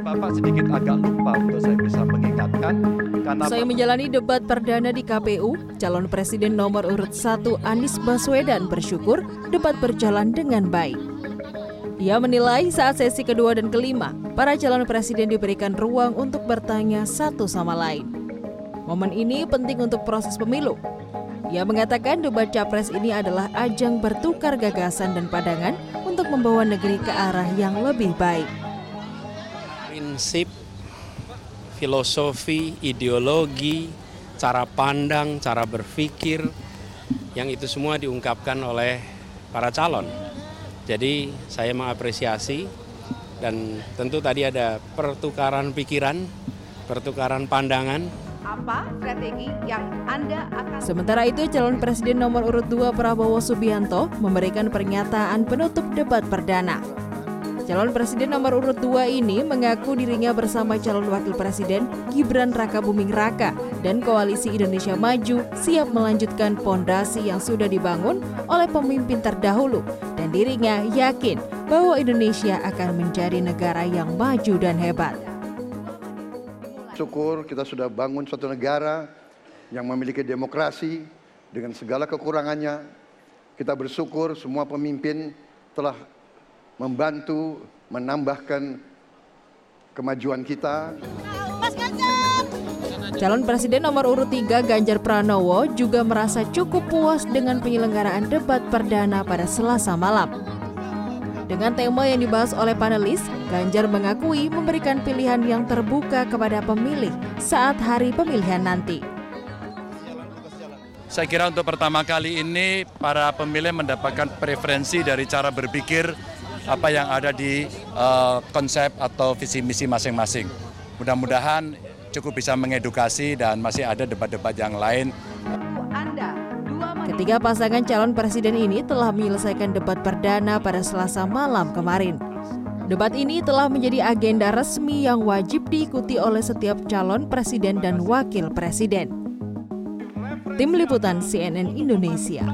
Bapak sedikit agak lupa untuk saya bisa mengingatkan karena Saya menjalani debat perdana di KPU, calon presiden nomor urut 1 Anies Baswedan bersyukur debat berjalan dengan baik. Ia menilai saat sesi kedua dan kelima, para calon presiden diberikan ruang untuk bertanya satu sama lain. Momen ini penting untuk proses pemilu. Ia mengatakan debat capres ini adalah ajang bertukar gagasan dan pandangan untuk membawa negeri ke arah yang lebih baik. Prinsip, filosofi, ideologi, cara pandang, cara berpikir, yang itu semua diungkapkan oleh para calon. Jadi saya mengapresiasi dan tentu tadi ada pertukaran pikiran, pertukaran pandangan, apa strategi yang Anda akan Sementara itu, calon presiden nomor urut 2 Prabowo Subianto memberikan pernyataan penutup debat perdana. Calon presiden nomor urut 2 ini mengaku dirinya bersama calon wakil presiden Gibran Raka Buming Raka dan Koalisi Indonesia Maju siap melanjutkan pondasi yang sudah dibangun oleh pemimpin terdahulu dan dirinya yakin bahwa Indonesia akan menjadi negara yang maju dan hebat. Syukur kita sudah bangun suatu negara yang memiliki demokrasi dengan segala kekurangannya. Kita bersyukur semua pemimpin telah membantu menambahkan kemajuan kita. Calon presiden nomor urut 3 Ganjar Pranowo juga merasa cukup puas dengan penyelenggaraan debat perdana pada Selasa malam. Dengan tema yang dibahas oleh panelis, Ganjar mengakui memberikan pilihan yang terbuka kepada pemilih saat hari pemilihan nanti. Saya kira untuk pertama kali ini para pemilih mendapatkan preferensi dari cara berpikir apa yang ada di eh, konsep atau visi misi masing-masing. Mudah-mudahan cukup bisa mengedukasi dan masih ada debat-debat yang lain Anda dua menit Ketiga pasangan calon presiden ini telah menyelesaikan debat perdana pada Selasa malam kemarin. Debat ini telah menjadi agenda resmi yang wajib diikuti oleh setiap calon presiden dan wakil presiden. Tim Liputan CNN Indonesia.